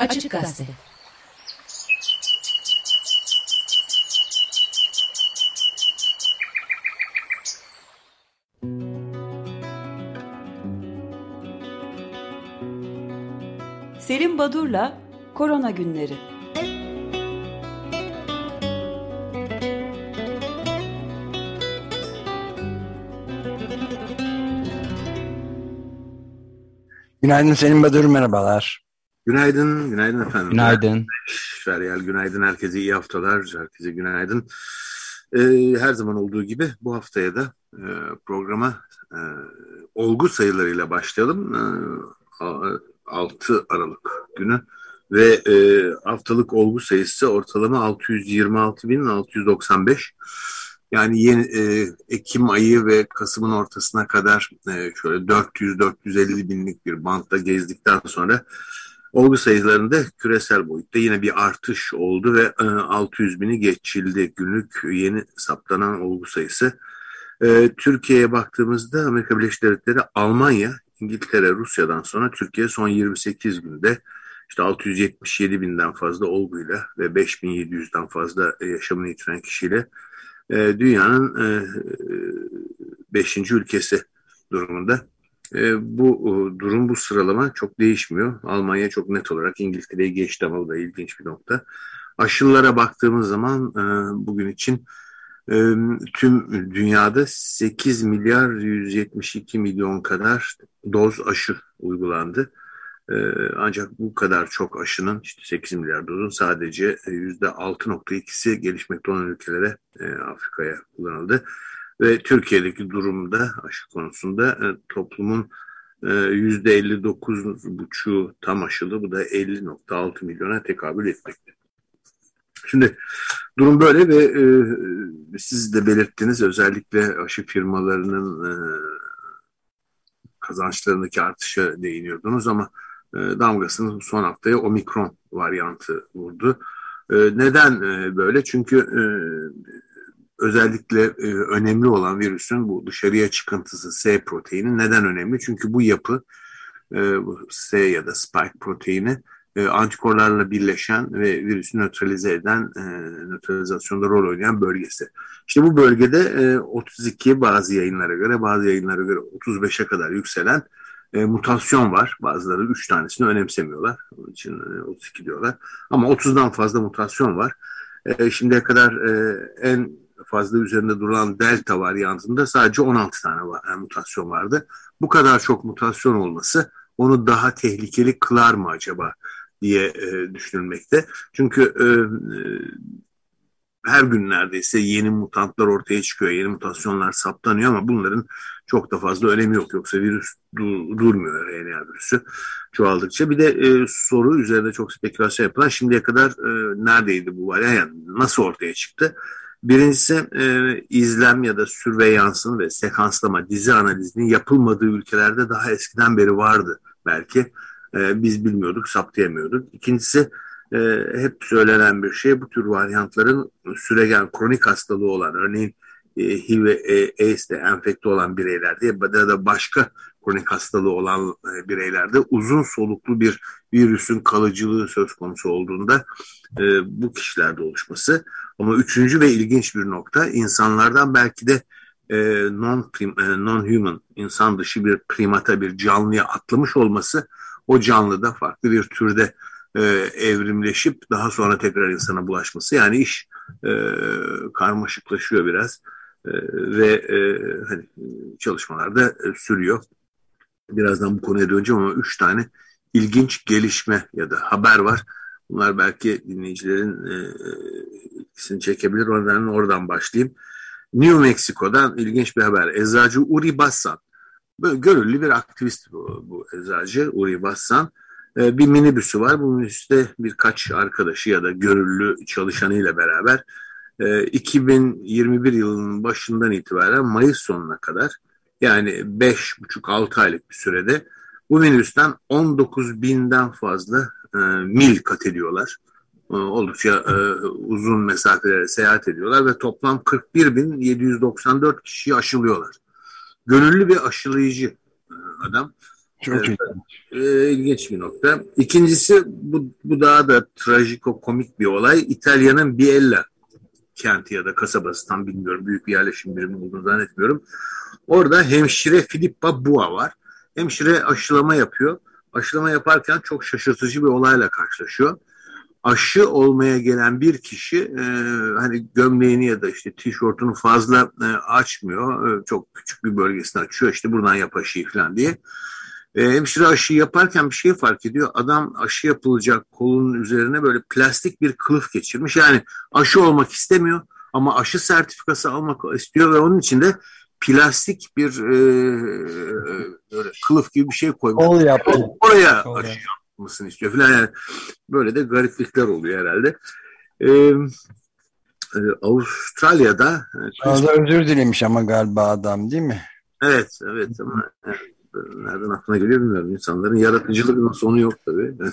Açık Gazete. Selim Badur'la Korona Günleri. Günaydın Selim Badur, merhabalar. Günaydın, günaydın efendim. Günaydın. Feryal, günaydın. Herkese iyi haftalar, herkese günaydın. Ee, her zaman olduğu gibi bu haftaya da e, programa e, olgu sayılarıyla başlayalım. E, 6 Aralık günü ve e, haftalık olgu sayısı ortalama 626.695. Yani yeni e, Ekim ayı ve Kasım'ın ortasına kadar e, şöyle 400-450 binlik bir bantta gezdikten sonra olgu sayılarında küresel boyutta yine bir artış oldu ve e, 600 bini geçildi günlük yeni saptanan olgu sayısı. E, Türkiye'ye baktığımızda Amerika Birleşik Devletleri, Almanya, İngiltere, Rusya'dan sonra Türkiye son 28 günde işte 677 binden fazla olguyla ve 5700'den fazla yaşamını yitiren kişiyle e, dünyanın e, beşinci ülkesi durumunda. E, bu durum, bu sıralama çok değişmiyor. Almanya çok net olarak İngiltere'yi geçti ama bu da ilginç bir nokta. Aşılara baktığımız zaman bugün için tüm dünyada 8 milyar 172 milyon kadar doz aşı uygulandı. Ee, ancak bu kadar çok aşının işte 8 milyar dozun sadece %6.2'si gelişmekte olan ülkelere e, Afrika'ya kullanıldı. Ve Türkiye'deki durumda aşı konusunda e, toplumun %59,5'u tam aşılı. Bu da 50.6 milyona tekabül etmekte. Şimdi durum böyle ve e, siz de belirttiniz özellikle aşı firmalarının e, kazançlarındaki artışa değiniyordunuz ama e, damgasını son haftaya omikron varyantı vurdu. E, neden e, böyle? Çünkü özellikle önemli olan virüsün bu dışarıya çıkıntısı S proteini neden önemli? Çünkü bu yapı S ya da spike proteini antikorlarla birleşen ve virüsü nötralize eden, nötralizasyonda rol oynayan bölgesi. İşte bu bölgede 32 bazı yayınlara göre, bazı yayınlara göre 35'e kadar yükselen e, mutasyon var. Bazıları 3 tanesini önemsemiyorlar. Onun için e, 32 diyorlar. Ama 30'dan fazla mutasyon var. E, şimdiye kadar e, en fazla üzerinde durulan delta varyantında sadece 16 tane var, yani mutasyon vardı. Bu kadar çok mutasyon olması onu daha tehlikeli kılar mı acaba diye e, düşünülmekte. Çünkü e her gün neredeyse yeni mutantlar ortaya çıkıyor, yeni mutasyonlar saptanıyor ama bunların çok da fazla önemi yok. Yoksa virüs dur, durmuyor RNA virüsü çoğaldıkça. Bir de e, soru üzerinde çok spekülasyon yapılan şimdiye kadar e, neredeydi bu var? Yani nasıl ortaya çıktı? Birincisi e, izlem ya da sürveyansın ve sekanslama, dizi analizinin yapılmadığı ülkelerde daha eskiden beri vardı belki. E, biz bilmiyorduk, saptayamıyorduk. İkincisi e, hep söylenen bir şey bu tür varyantların süregen kronik hastalığı olan örneğin e, HIV e, AIDS'de enfekte olan bireylerde ya da başka kronik hastalığı olan e, bireylerde uzun soluklu bir virüsün kalıcılığı söz konusu olduğunda e, bu kişilerde oluşması. Ama üçüncü ve ilginç bir nokta insanlardan belki de e, non, e, non human insan dışı bir primata bir canlıya atlamış olması o canlıda farklı bir türde e, evrimleşip daha sonra tekrar insana bulaşması. Yani iş e, karmaşıklaşıyor biraz e, ve e, hani çalışmalar da e, sürüyor. Birazdan bu konuya döneceğim ama üç tane ilginç gelişme ya da haber var. Bunlar belki dinleyicilerin e, ilgisini çekebilir. Oradan, oradan başlayayım. New Mexico'dan ilginç bir haber. Eczacı Uri Bassan. Böyle görüllü bir aktivist bu, bu eczacı Uri Bassan ee, bir minibüsü var. Bu minibüste birkaç arkadaşı ya da görüllü çalışanıyla beraber 2021 e, yılının başından itibaren Mayıs sonuna kadar yani 5,5-6 aylık bir sürede bu minibüsten 19 binden fazla e, mil kat ediyorlar. E, oldukça uzun mesafelere seyahat ediyorlar ve toplam 41.794 kişiyi aşılıyorlar. Gönüllü bir aşılayıcı adam. Çok. Ee, ilginç bir nokta. İkincisi bu, bu daha da trajiko-komik bir olay. İtalya'nın Biella kenti ya da kasabası tam bilmiyorum. Büyük bir yerleşim birimi olduğunu zannetmiyorum. Orada hemşire Filippa Bua var. Hemşire aşılama yapıyor. Aşılama yaparken çok şaşırtıcı bir olayla karşılaşıyor. Aşı olmaya gelen bir kişi e, hani gömleğini ya da işte tişörtünü fazla e, açmıyor. E, çok küçük bir bölgesini açıyor. İşte buradan yap aşıyı falan diye. E, hemşire aşıyı yaparken bir şey fark ediyor. Adam aşı yapılacak kolunun üzerine böyle plastik bir kılıf geçirmiş. Yani aşı olmak istemiyor ama aşı sertifikası almak istiyor ve onun için de plastik bir e, böyle kılıf gibi bir şey koymuş. Kol yaptı. Oraya Kol aşı yapmasını istiyor falan yani böyle de gariplikler oluyor herhalde. E, e, Avustralya'da e, Fazla özür dilemiş ama galiba adam değil mi? Evet, evet ama e, nereden aklına geliyor bilmiyorum. İnsanların yaratıcılığının sonu yok tabii.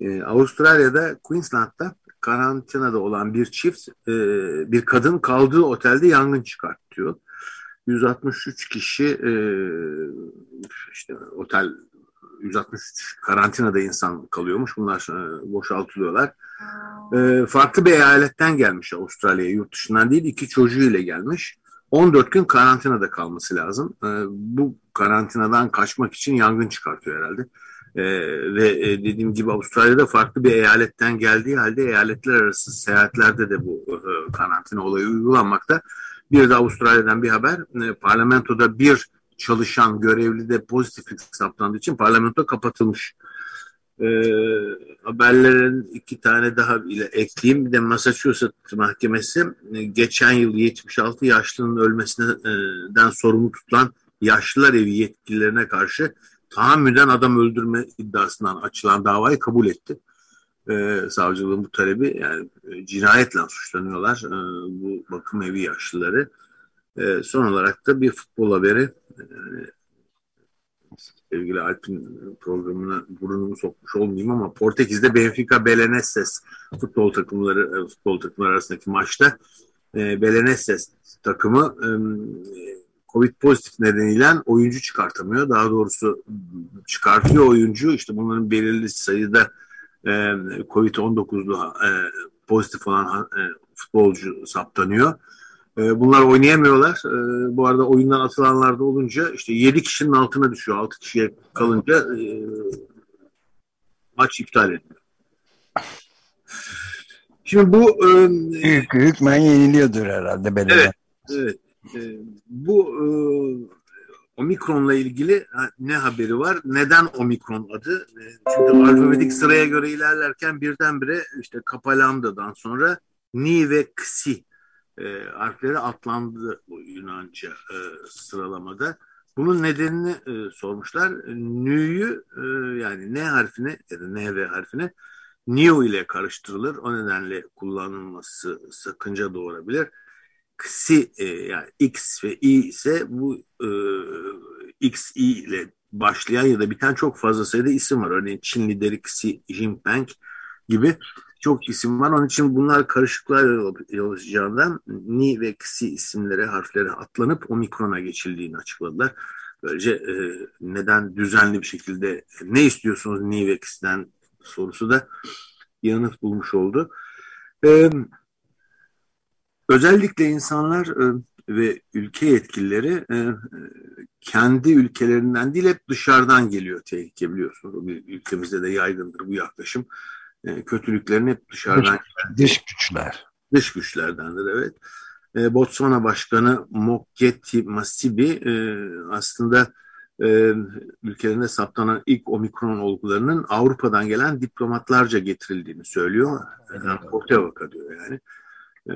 E, Avustralya'da, Queensland'da karantinada olan bir çift, e, bir kadın kaldığı otelde yangın çıkartıyor. 163 kişi e, işte otel 163 karantinada insan kalıyormuş. Bunlar boşaltılıyorlar. Farklı bir eyaletten gelmiş Avustralya'ya, yurt dışından değil, iki çocuğuyla gelmiş. 14 gün karantinada kalması lazım. E, bu karantinadan kaçmak için yangın çıkartıyor herhalde. E, ve e, dediğim gibi Avustralya'da farklı bir eyaletten geldiği halde eyaletler arası seyahatlerde de bu e, karantina olayı uygulanmakta. Bir de Avustralya'dan bir haber. E, parlamentoda bir çalışan görevli de pozitiflik saptandığı için parlamento kapatılmış. E, haberlerin iki tane daha ile ekleyeyim. Bir de Massachusetts Mahkemesi e, geçen yıl 76 yaşlının ölmesinden sorumlu tutulan yaşlılar evi yetkililerine karşı tahammüden adam öldürme iddiasından açılan davayı kabul etti. Ee, savcılığın bu talebi yani e, cinayetle suçlanıyorlar e, bu bakım evi yaşlıları. E, son olarak da bir futbol haberi. Yani, sevgili Alp'in programına burnumu sokmuş olmayayım ama Portekiz'de Benfica Belenenses futbol takımları e, futbol takımları arasındaki maçta e, Belenenses takımı e, Covid pozitif nedeniyle oyuncu çıkartamıyor. Daha doğrusu çıkartıyor oyuncu. İşte bunların belirli sayıda e, Covid-19'lu e, pozitif olan e, futbolcu saptanıyor. E, bunlar oynayamıyorlar. E, bu arada oyundan atılanlar da olunca işte 7 kişinin altına düşüyor. 6 kişiye kalınca e, maç iptal ediliyor. Şimdi bu e, Büyük hükmen yeniliyordur herhalde belediye. Evet, evet. E, bu e, omikronla ilgili ne haberi var? Neden omikron adı? E, çünkü alfabetik sıraya göre ilerlerken birdenbire işte Kappa Lambda'dan sonra Ni ve Xi e, harfleri atlandı bu Yunanca e, sıralamada. Bunun nedenini e, sormuşlar. Nü'yü e, yani N harfini ya da N ve harfini New ile karıştırılır. O nedenle kullanılması sakınca doğurabilir. X'i e, yani X ve I ise bu e, X, I ile başlayan ya da biten çok fazla sayıda isim var. Örneğin Çin lideri Xi Jinping gibi çok isim var. Onun için bunlar karışıklığa yol açacağından Ni ve Xi isimleri, harfleri atlanıp omikrona geçildiğini açıkladılar. Böylece e, neden düzenli bir şekilde ne istiyorsunuz Ni ve Xi'den sorusu da yanıt bulmuş oldu. E, özellikle insanlar e, ve ülke yetkilileri e, kendi ülkelerinden değil hep dışarıdan geliyor tehlike biliyorsunuz. Ülkemizde de yaygındır bu yaklaşım. E, kötülüklerin hep dışarıdan Dış güçler. Dış güçlerdendir evet. E, Botswana Başkanı Mokgeti Masibi e, aslında e, ülkelerinde saptanan ilk omikron olgularının Avrupa'dan gelen diplomatlarca getirildiğini söylüyor. Yani ortaya vaka diyor yani. E,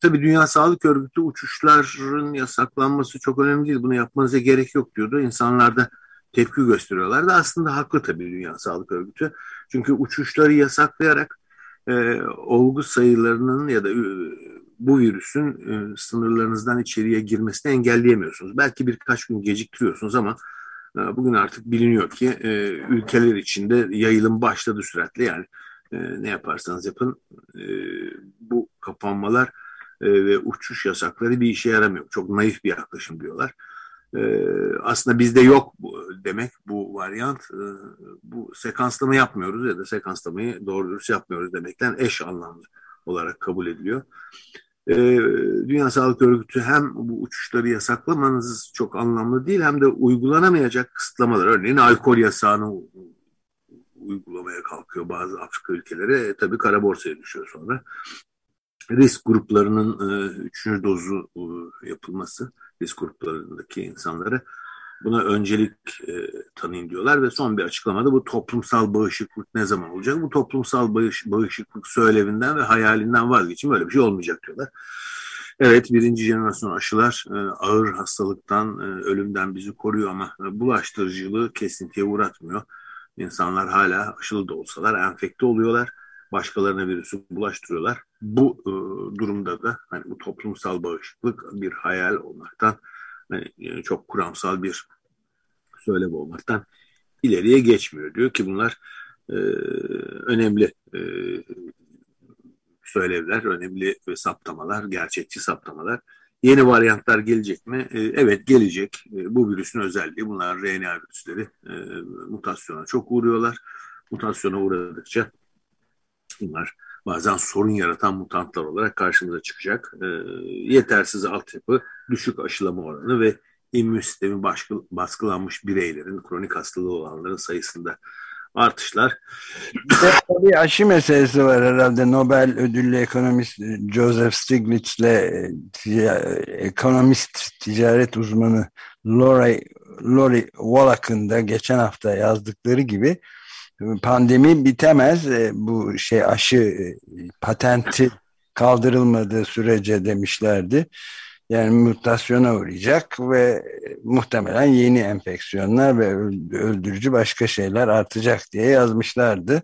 tabii Dünya Sağlık Örgütü uçuşların yasaklanması çok önemli değil. Bunu yapmanıza gerek yok diyordu. İnsanlar da tepki gösteriyorlardı. Aslında haklı tabii Dünya Sağlık Örgütü. Çünkü uçuşları yasaklayarak e, olgu sayılarının ya da e, bu virüsün e, sınırlarınızdan içeriye girmesini engelleyemiyorsunuz. Belki birkaç gün geciktiriyorsunuz ama e, bugün artık biliniyor ki e, ülkeler içinde yayılım başladı süratle. Yani e, ne yaparsanız yapın e, bu kapanmalar e, ve uçuş yasakları bir işe yaramıyor. Çok naif bir yaklaşım diyorlar. Aslında bizde yok demek bu varyant. bu sekanslama yapmıyoruz ya da sekanslamayı doğru dürüst yapmıyoruz demekten eş anlamlı olarak kabul ediliyor. Dünya Sağlık Örgütü hem bu uçuşları yasaklamanız çok anlamlı değil hem de uygulanamayacak kısıtlamalar. Örneğin alkol yasağını uygulamaya kalkıyor bazı Afrika ülkeleri. E, tabii kara borsaya düşüyor sonra. Risk gruplarının e, üçüncü dozu e, yapılması, risk gruplarındaki insanları buna öncelik e, tanıyın diyorlar ve son bir açıklamada bu toplumsal bağışıklık ne zaman olacak? Bu toplumsal bağış, bağışıklık söylevinden ve hayalinden vazgeçin böyle bir şey olmayacak diyorlar. Evet birinci jenerasyon aşılar e, ağır hastalıktan, e, ölümden bizi koruyor ama e, bulaştırıcılığı kesintiye uğratmıyor. İnsanlar hala aşılı da olsalar enfekte oluyorlar. Başkalarına virüsü bulaştırıyorlar. Bu e, durumda da hani bu toplumsal bağışıklık bir hayal olmaktan hani, yani çok kuramsal bir söylem olmaktan ileriye geçmiyor. Diyor ki bunlar e, önemli e, söylevler, önemli saptamalar, gerçekçi saptamalar. Yeni varyantlar gelecek mi? E, evet gelecek. E, bu virüsün özelliği bunlar RNA virüsleri e, mutasyona çok uğruyorlar. Mutasyona uğradıkça bunlar bazen sorun yaratan mutantlar olarak karşımıza çıkacak. Yetersiz altyapı, düşük aşılama oranı ve immün sistemi baskılanmış bireylerin, kronik hastalığı olanların sayısında artışlar. Bir aşı meselesi var herhalde. Nobel ödüllü ekonomist Joseph Stiglitz ile e, ekonomist ticaret uzmanı Lori, Lori Wallach'ın da geçen hafta yazdıkları gibi pandemi bitemez. E, bu şey aşı e, patenti kaldırılmadığı sürece demişlerdi. Yani mutasyona uğrayacak ve muhtemelen yeni enfeksiyonlar ve öldürücü başka şeyler artacak diye yazmışlardı.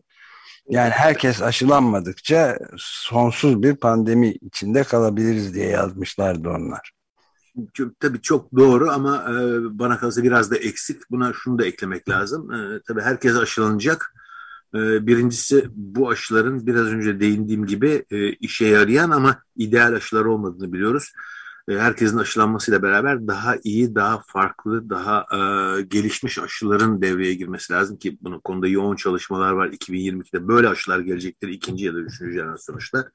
Yani herkes aşılanmadıkça sonsuz bir pandemi içinde kalabiliriz diye yazmışlardı onlar. Çok, tabii çok doğru ama e, bana kalırsa biraz da eksik. Buna şunu da eklemek lazım. E, tabii herkes aşılanacak. E, birincisi bu aşıların biraz önce değindiğim gibi e, işe yarayan ama ideal aşılar olmadığını biliyoruz herkesin aşılanmasıyla beraber daha iyi, daha farklı, daha gelişmiş aşıların devreye girmesi lazım ki bunun konuda yoğun çalışmalar var. 2022'de böyle aşılar gelecektir. ikinci ya da üçüncü jenerasyon aşılar.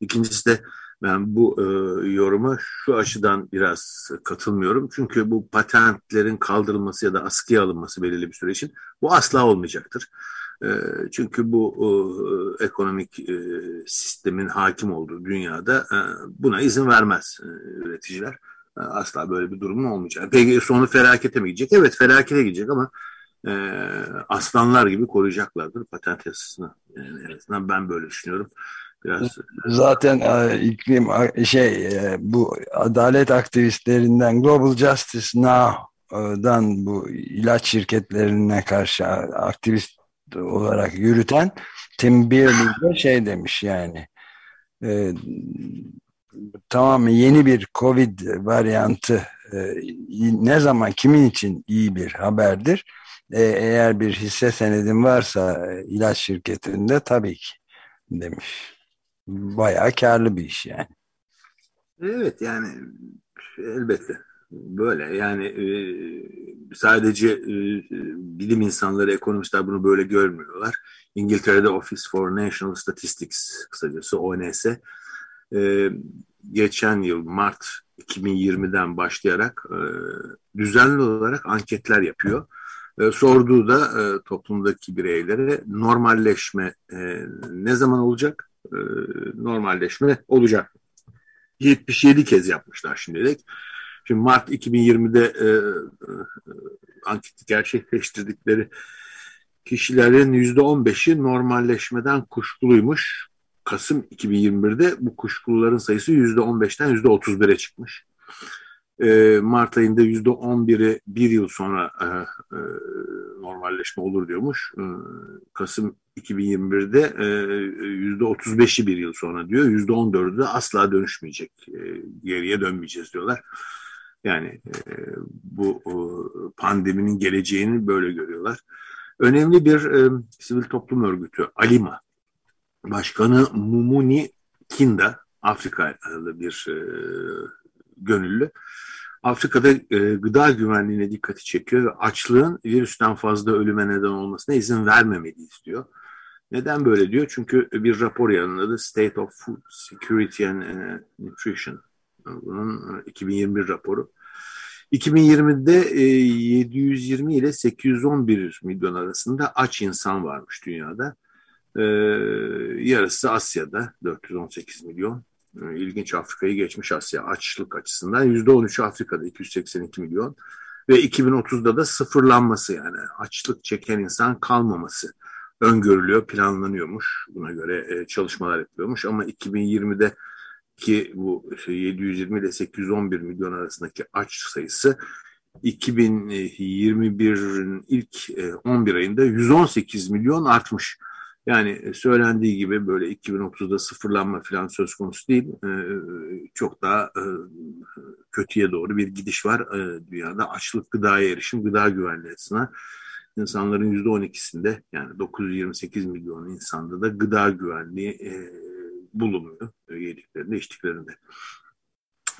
İkincisi de ben bu e, yoruma şu aşıdan biraz katılmıyorum. Çünkü bu patentlerin kaldırılması ya da askıya alınması belirli bir süre için bu asla olmayacaktır. Ee, çünkü bu ekonomik e, sistemin hakim olduğu dünyada e, buna izin vermez e, üreticiler. Asla böyle bir durumun olmayacak. Peki sonu felakete mi gidecek? Evet felakete gidecek ama aslanlar gibi koruyacaklardır patent yasasını. Yani en azından ben böyle düşünüyorum. Biraz zaten iklim şey bu adalet aktivistlerinden Global Justice Now'dan bu ilaç şirketlerine karşı aktivist olarak yürüten Tim Beerley de şey demiş yani e, tamamen yeni bir Covid varyantı e, ne zaman kimin için iyi bir haberdir. E, eğer bir hisse senedin varsa e, ilaç şirketinde tabii ki demiş. Bayağı karlı bir iş yani. Evet yani elbette böyle yani e, sadece e, bilim insanları, ekonomistler bunu böyle görmüyorlar. İngiltere'de Office for National Statistics kısacası ONS e, geçen yıl Mart 2020'den başlayarak e, düzenli olarak anketler yapıyor. E, sorduğu da e, toplumdaki bireylere normalleşme e, ne zaman olacak? E, normalleşme olacak. 77 kez yapmışlar şimdilik. Şimdi Mart 2020'de e, e, anketi gerçekleştirdikleri kişilerin %15'i normalleşmeden kuşkuluymuş. Kasım 2021'de bu kuşkuluların sayısı %15'ten %31'e çıkmış. E, Mart ayında %11'i bir yıl sonra e, e, normalleşme olur diyormuş. E, Kasım 2021'de e, %35'i bir yıl sonra diyor. %14'ü de asla dönüşmeyecek. E, geriye dönmeyeceğiz diyorlar. Yani e, bu e, pandeminin geleceğini böyle görüyorlar. Önemli bir e, sivil toplum örgütü Alima Başkanı Mumuni Kinda Afrikalı bir e, gönüllü. Afrika'da e, gıda güvenliğine dikkati çekiyor ve açlığın virüsten fazla ölüme neden olmasına izin vermemeli istiyor. Neden böyle diyor? Çünkü bir rapor yayınladı State of Food Security and e, Nutrition. Bunun 2021 raporu. 2020'de 720 ile 811 milyon arasında aç insan varmış dünyada. Yarısı Asya'da 418 milyon. İlginç Afrika'yı geçmiş Asya açlık açısından. %13 Afrika'da 282 milyon. Ve 2030'da da sıfırlanması yani açlık çeken insan kalmaması öngörülüyor, planlanıyormuş. Buna göre çalışmalar yapılıyormuş ama 2020'de ki bu 720 ile 811 milyon arasındaki aç sayısı 2021'in ilk 11 ayında 118 milyon artmış. Yani söylendiği gibi böyle 2030'da sıfırlanma falan söz konusu değil. Çok daha kötüye doğru bir gidiş var dünyada. Açlık, gıdaya erişim, gıda güvenliği açısından insanların %12'sinde yani 928 milyon insanda da gıda güvenliği bulunmuyor yediklerinde, içtiklerinde.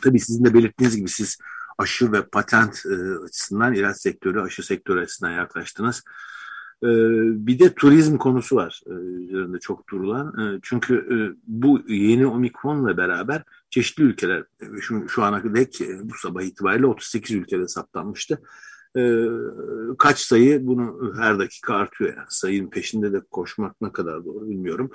Tabii sizin de belirttiğiniz gibi siz aşı ve patent e, açısından ilaç sektörü, aşı sektörü açısından yaklaştınız. E, bir de turizm konusu var e, üzerinde çok durulan. E, çünkü e, bu yeni omikronla beraber çeşitli ülkeler, e, şu, şu ana dek bu sabah itibariyle 38 ülkede saptanmıştı. E, kaç sayı bunu her dakika artıyor yani sayının peşinde de koşmak ne kadar doğru bilmiyorum.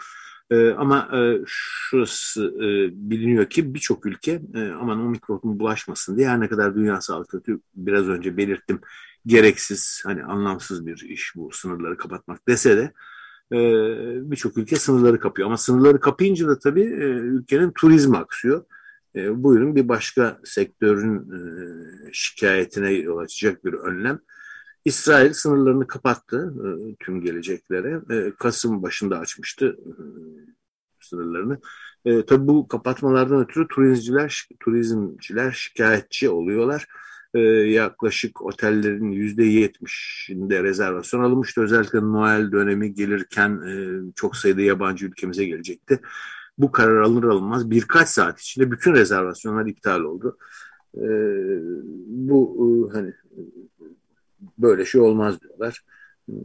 Ama şurası biliniyor ki birçok ülke aman omikron bulaşmasın diye her ne kadar Dünya Sağlık Örgütü biraz önce belirttim gereksiz hani anlamsız bir iş bu sınırları kapatmak dese de e, birçok ülke sınırları kapıyor. Ama sınırları kapayınca da tabii e, ülkenin turizmi aksıyor. E, buyurun bir başka sektörün e, şikayetine yol açacak bir önlem. İsrail sınırlarını kapattı e, tüm geleceklere. E, Kasım başında açmıştı e, sınırlarını. E, tabii bu kapatmalardan ötürü turizmciler, turizmciler şikayetçi oluyorlar. E, yaklaşık otellerin yüzde yetmişinde rezervasyon alınmıştı. Özellikle Noel dönemi gelirken e, çok sayıda yabancı ülkemize gelecekti. Bu karar alınır alınmaz birkaç saat içinde bütün rezervasyonlar iptal oldu. E, bu e, hani böyle şey olmaz diyorlar. E,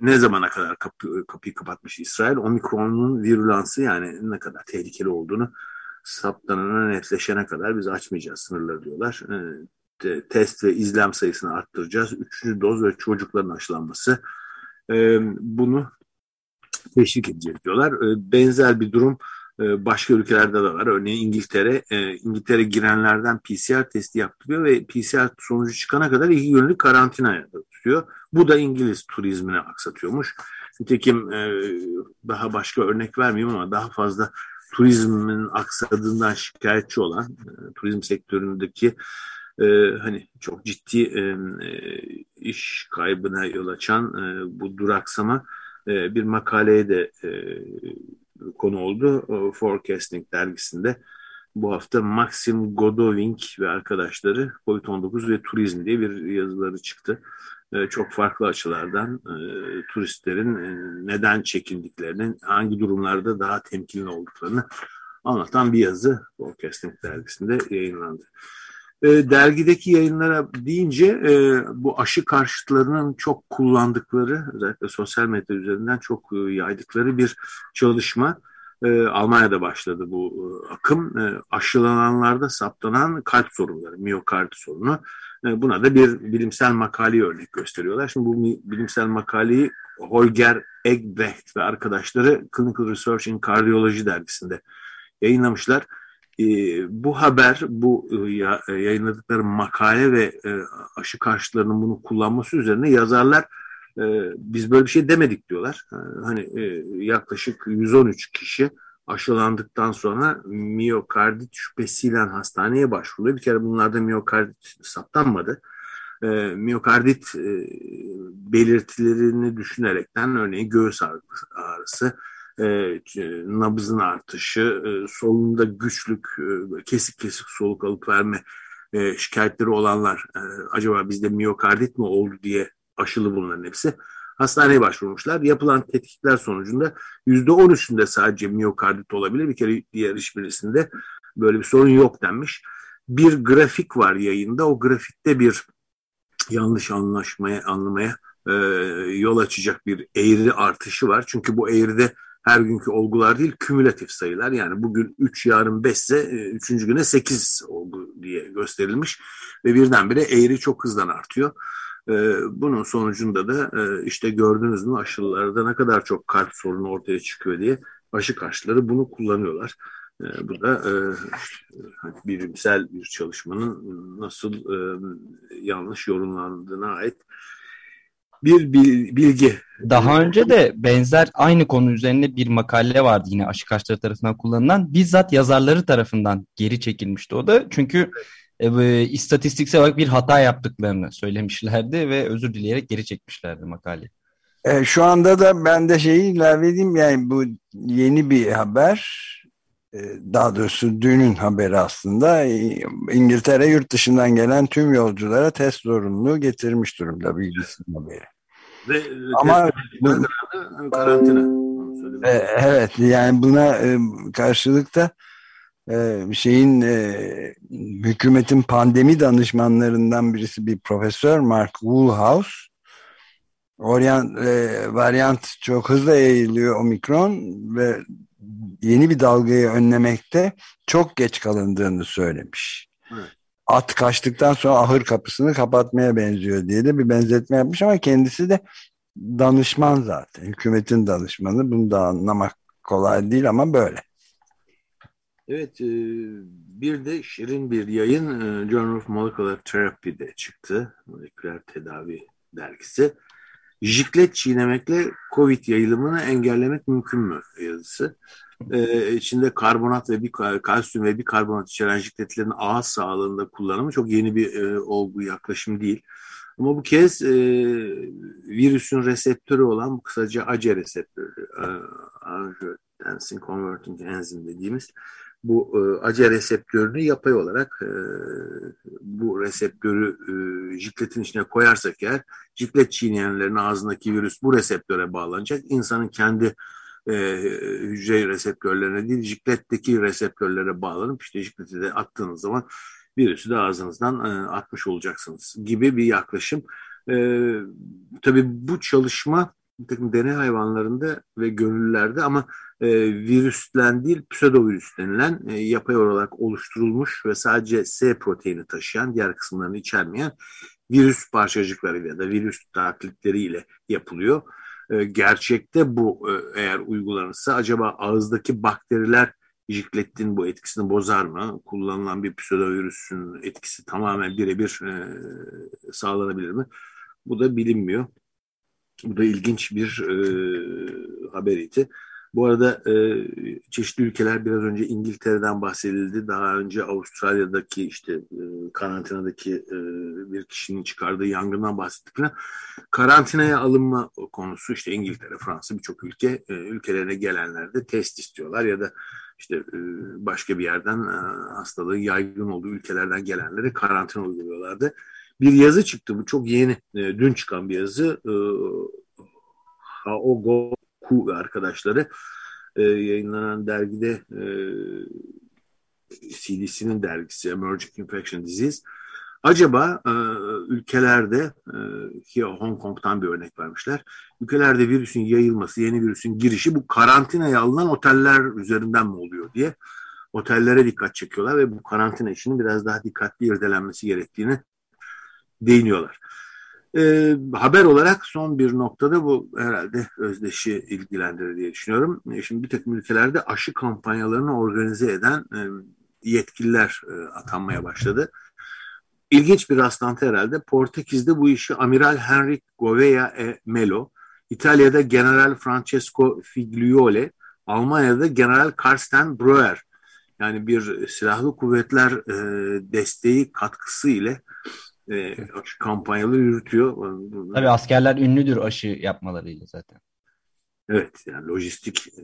ne zamana kadar kapı, kapıyı kapatmış İsrail? Omikron'un virülansı yani ne kadar tehlikeli olduğunu saptanana netleşene kadar biz açmayacağız sınırları diyorlar. E, test ve izlem sayısını arttıracağız. Üçüncü doz ve çocukların aşılanması. E, bunu teşvik edeceğiz diyorlar. E, benzer bir durum e, başka ülkelerde de var. Örneğin İngiltere, İngiltere girenlerden PCR testi yaptırıyor ve PCR sonucu çıkana kadar iki günlük karantinaya tutuyor. Bu da İngiliz turizmine aksatıyormuş. Nitekim e, daha başka örnek vermeyeyim ama daha fazla turizmin aksadığından şikayetçi olan turizm sektöründeki hani çok ciddi iş kaybına yol açan bu duraksama bir makaleye de konu oldu. Forecasting dergisinde bu hafta Maxim Godoving ve arkadaşları COVID-19 ve turizm diye bir yazıları çıktı. E, çok farklı açılardan e, turistlerin e, neden çekindiklerini, hangi durumlarda daha temkinli olduklarını anlatan bir yazı Forecasting dergisinde yayınlandı. dergideki yayınlara deyince bu aşı karşıtlarının çok kullandıkları özellikle sosyal medya üzerinden çok yaydıkları bir çalışma Almanya'da başladı bu akım. Aşılananlarda saptanan kalp sorunları, miyokard sorunu. E, buna da bir bilimsel makale örnek gösteriyorlar. Şimdi bu bilimsel makaleyi Holger Egbrecht ve arkadaşları Clinical Research in Cardiology dergisinde yayınlamışlar. E, bu haber, bu e, yayınladıkları makale ve aşı karşıtlarının bunu kullanması üzerine yazarlar biz böyle bir şey demedik diyorlar. Hani yaklaşık 113 kişi aşılandıktan sonra miyokardit şüphesiyle hastaneye başvuruyor. Bir kere bunlarda miyokardit saptanmadı. E, miyokardit e, belirtilerini düşünerekten örneğin göğüs ağrısı, e, nabızın artışı, e, solunda güçlük, e, kesik kesik soluk alıp verme e, şikayetleri olanlar e, acaba bizde miyokardit mi oldu diye aşılı bunların hepsi. Hastaneye başvurmuşlar. Yapılan tetkikler sonucunda %13'ünde sadece miyokardit olabilir. Bir kere diğer hiçbirisinde böyle bir sorun yok denmiş. bir grafik var yayında. O grafikte bir yanlış anlaşmaya, anlamaya e, yol açacak bir eğri artışı var. Çünkü bu eğride her günkü olgular değil kümülatif sayılar. Yani bugün 3 yarın 5 ise 3. güne 8 olgu diye gösterilmiş ve birdenbire eğri çok hızdan artıyor. E, bunun sonucunda da e, işte gördünüz mü aşılarda ne kadar çok kalp sorunu ortaya çıkıyor diye aşı karşıları bunu kullanıyorlar. E, bu da e, hani bilimsel bir çalışmanın nasıl e, yanlış yorumlandığına ait bir bilgi. Daha önce de benzer aynı konu üzerine bir makale vardı yine aşı karşıları tarafından kullanılan. Bizzat yazarları tarafından geri çekilmişti o da. Çünkü e, istatistiksel olarak bir hata yaptıklarını söylemişlerdi ve özür dileyerek geri çekmişlerdi makaleyi. E, şu anda da ben de şeyi ilave edeyim yani bu yeni bir haber e, daha doğrusu dünün haberi aslında İngiltere yurt dışından gelen tüm yolculara test zorunluluğu getirmiş durumda BBC'nin haberi. Ve e, Ama bu, karantina. E, evet yani buna e, karşılık da e, şeyin e, hükümetin pandemi danışmanlarından birisi bir profesör Mark Woolhouse Orient, e, varyant çok hızlı yayılıyor omikron ve yeni bir dalgayı önlemekte çok geç kalındığını söylemiş. Evet. At kaçtıktan sonra ahır kapısını kapatmaya benziyor diye de bir benzetme yapmış ama kendisi de danışman zaten. Hükümetin danışmanı. Bunu da anlamak kolay değil ama böyle. Evet, e, bir de şirin bir yayın e, Journal of Molecular Therapy'de çıktı. Moleküler Tedavi dergisi. Jiklet çiğnemekle COVID yayılımını engellemek mümkün mü yazısı. Ee, içinde karbonat ve bir kalsiyum ve bir karbonat içeren jikletlerin ağız sağlığında kullanımı çok yeni bir e, olgu yaklaşım değil. Ama bu kez e, virüsün reseptörü olan kısaca ACE reseptörü, e, Angiotensin Converting Enzim dediğimiz bu e, ACE reseptörünü yapay olarak e, bu reseptörü e, jikletin içine koyarsak eğer jiklet çiğneyenlerin ağzındaki virüs bu reseptöre bağlanacak. İnsanın kendi e, hücre reseptörlerine değil jikletteki reseptörlere bağlanıp işte jikleti de attığınız zaman virüsü de ağzınızdan e, atmış olacaksınız gibi bir yaklaşım. E, tabii bu çalışma bir takım deney hayvanlarında ve gönüllülerde ama e, virüsten değil pseudovirüs denilen e, yapay olarak oluşturulmuş ve sadece S proteini taşıyan diğer kısımlarını içermeyen virüs parçacıkları ya da virüs taklitleriyle yapılıyor. E, gerçekte bu e, eğer uygulanırsa acaba ağızdaki bakteriler jiklettin bu etkisini bozar mı? Kullanılan bir pseudovirüsün etkisi tamamen birebir e, sağlanabilir mi? Bu da bilinmiyor. Bu da ilginç bir e, haberiydi. Bu arada e, çeşitli ülkeler biraz önce İngiltere'den bahsedildi. Daha önce Avustralya'daki işte e, karantinadaki e, bir kişinin çıkardığı yangından bahsettik. Karantinaya alınma konusu işte İngiltere, Fransa birçok ülke e, ülkelerine gelenler test istiyorlar ya da işte e, başka bir yerden e, hastalığı yaygın olduğu ülkelerden gelenlere karantina uyguluyorlardı. Bir yazı çıktı bu çok yeni e, dün çıkan bir yazı. E, Haogo Ku arkadaşları e, yayınlanan dergide e, CDC'nin dergisi Emerging Infection Disease acaba e, ülkelerde e, Hong Kong'tan bir örnek vermişler. Ülkelerde virüsün yayılması, yeni virüsün girişi bu karantinaya alınan oteller üzerinden mi oluyor diye otellere dikkat çekiyorlar ve bu karantina işinin biraz daha dikkatli irdelenmesi gerektiğini değiniyorlar. E, haber olarak son bir noktada bu herhalde özdeşi ilgilendirir diye düşünüyorum. E, şimdi bir takım ülkelerde aşı kampanyalarını organize eden e, yetkililer e, atanmaya başladı. İlginç bir rastlantı herhalde. Portekiz'de bu işi Amiral Henry Gouveia e Melo, İtalya'da General Francesco Figliuole, Almanya'da General Karsten Breuer yani bir silahlı kuvvetler e, desteği katkısı ile e, aşı kampanyaları yürütüyor. Tabii askerler ünlüdür aşı yapmalarıyla zaten. Evet yani lojistik e,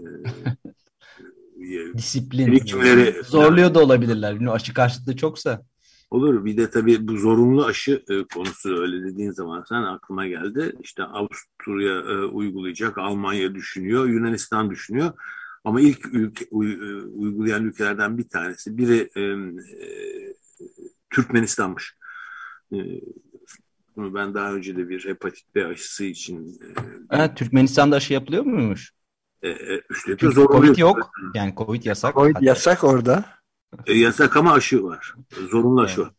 disiplin birikimleri zorluyor da olabilirler. Aşı karşıtlığı çoksa. Olur. Bir de tabii bu zorunlu aşı e, konusu öyle dediğin zaman sen aklıma geldi. İşte Avusturya e, uygulayacak, Almanya düşünüyor, Yunanistan düşünüyor. Ama ilk ülke, uy, e, uygulayan ülkelerden bir tanesi. Biri e, Türkmenistan'mış. E, bunu ben daha önce de bir hepatit B aşısı için... E, evet, Türkmenistan'da aşı yapılıyor muymuş? E, e, üstelik Çünkü Covid yok. Yani Covid yasak. Covid hatta. yasak orada. E, yasak ama aşı var. Zorunlu aşı var.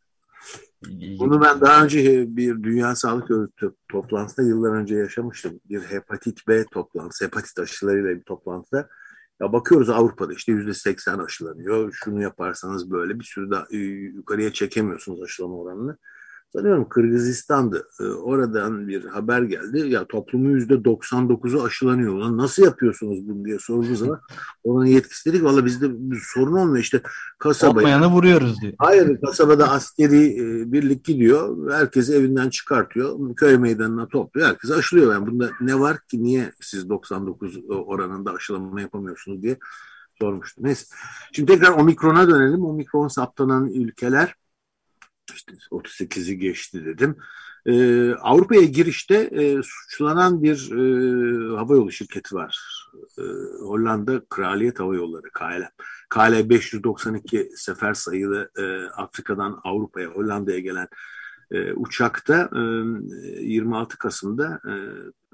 Bunu ben daha önce bir Dünya Sağlık Örgütü toplantısında yıllar önce yaşamıştım. Bir hepatit B toplantısı, hepatit aşılarıyla bir toplantıda. Ya bakıyoruz Avrupa'da işte yüzde seksen aşılanıyor. Şunu yaparsanız böyle bir sürü daha yukarıya çekemiyorsunuz aşılama oranını sanıyorum Kırgızistan'dı. E, oradan bir haber geldi. Ya toplumun yüzde 99'u aşılanıyor. Ulan nasıl yapıyorsunuz bunu diye sorduğu zaman onun yetkisi dedik valla bizde bir sorun olmuyor. İşte kasabaya. Olmayanı vuruyoruz diyor. Hayır kasabada askeri e, birlik gidiyor. Herkesi evinden çıkartıyor. Köy meydanına topluyor. Herkes aşılıyor. Yani bunda ne var ki niye siz 99 oranında aşılama yapamıyorsunuz diye sormuştum. Neyse. Şimdi tekrar omikrona dönelim. Omikron saptanan ülkeler işte 38'i geçti dedim. Ee, Avrupa'ya girişte e, suçlanan bir e, havayolu şirketi var. E, Hollanda Kraliyet Hava Yolları KLM. KL 592 sefer sayılı e, Afrika'dan Avrupa'ya, Hollanda'ya gelen e, uçakta e, 26 Kasım'da e,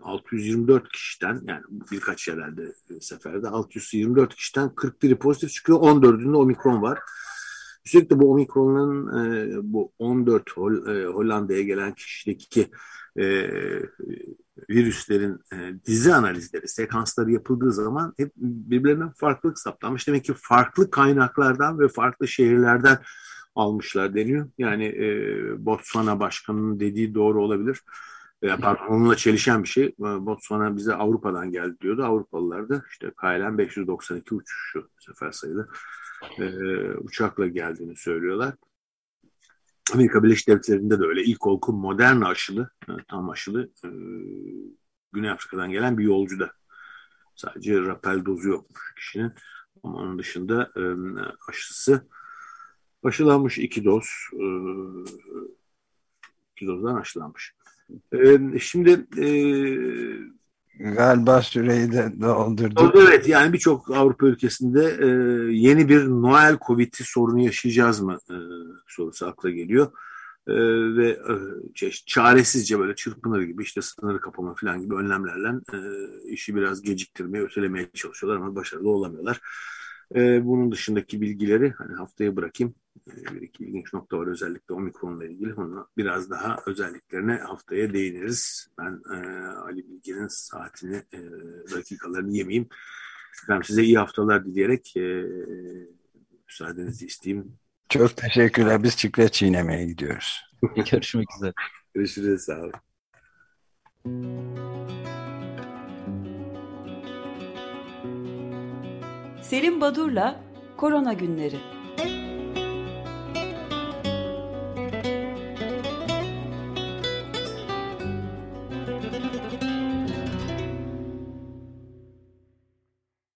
624 kişiden yani birkaç yerlerde e, seferde 624 kişiden 41'i pozitif çıkıyor. 14'ünde omikron var. De bu omikronun e, bu 14 Hol, e, Hollanda'ya gelen kişideki e, virüslerin e, dizi analizleri, sekansları yapıldığı zaman hep birbirlerinden farklılık saptanmış. Demek ki farklı kaynaklardan ve farklı şehirlerden almışlar deniyor. Yani e, Botswana başkanının dediği doğru olabilir. E, pardon, onunla çelişen bir şey. Botswana bize Avrupa'dan geldi diyordu. Avrupalılar da işte KLM 592 uçuşu sefer sayılı e, uçakla geldiğini söylüyorlar. Amerika Birleşik Devletleri'nde de öyle. İlk olku modern aşılı, e, tam aşılı e, Güney Afrika'dan gelen bir yolcu da. Sadece rapel dozu yokmuş kişinin. Ama onun dışında e, aşısı aşılanmış iki doz. E, iki dozdan aşılanmış. E, şimdi e, Galiba süreyi de doldurdu. Evet yani birçok Avrupa ülkesinde e, yeni bir Noel Covid'i sorunu yaşayacağız mı e, sorusu akla geliyor. E, ve e, çaresizce böyle çırpınır gibi işte sınırı kapama falan gibi önlemlerle e, işi biraz geciktirmeye, ötelemeye çalışıyorlar ama başarılı olamıyorlar. E, bunun dışındaki bilgileri hani haftaya bırakayım. Bir iki ilginç nokta var özellikle omikronla ilgili. Onu biraz daha özelliklerine haftaya değiniriz. Ben e, Ali Bilge'nin saatini, e, dakikalarını yemeyeyim. Ben size iyi haftalar dileyerek e, müsaadenizi isteyeyim. Çok teşekkürler. Biz çiklet çiğnemeye gidiyoruz. Görüşmek üzere. Görüşürüz. Sağ olun. Selim Badur'la Korona Günleri.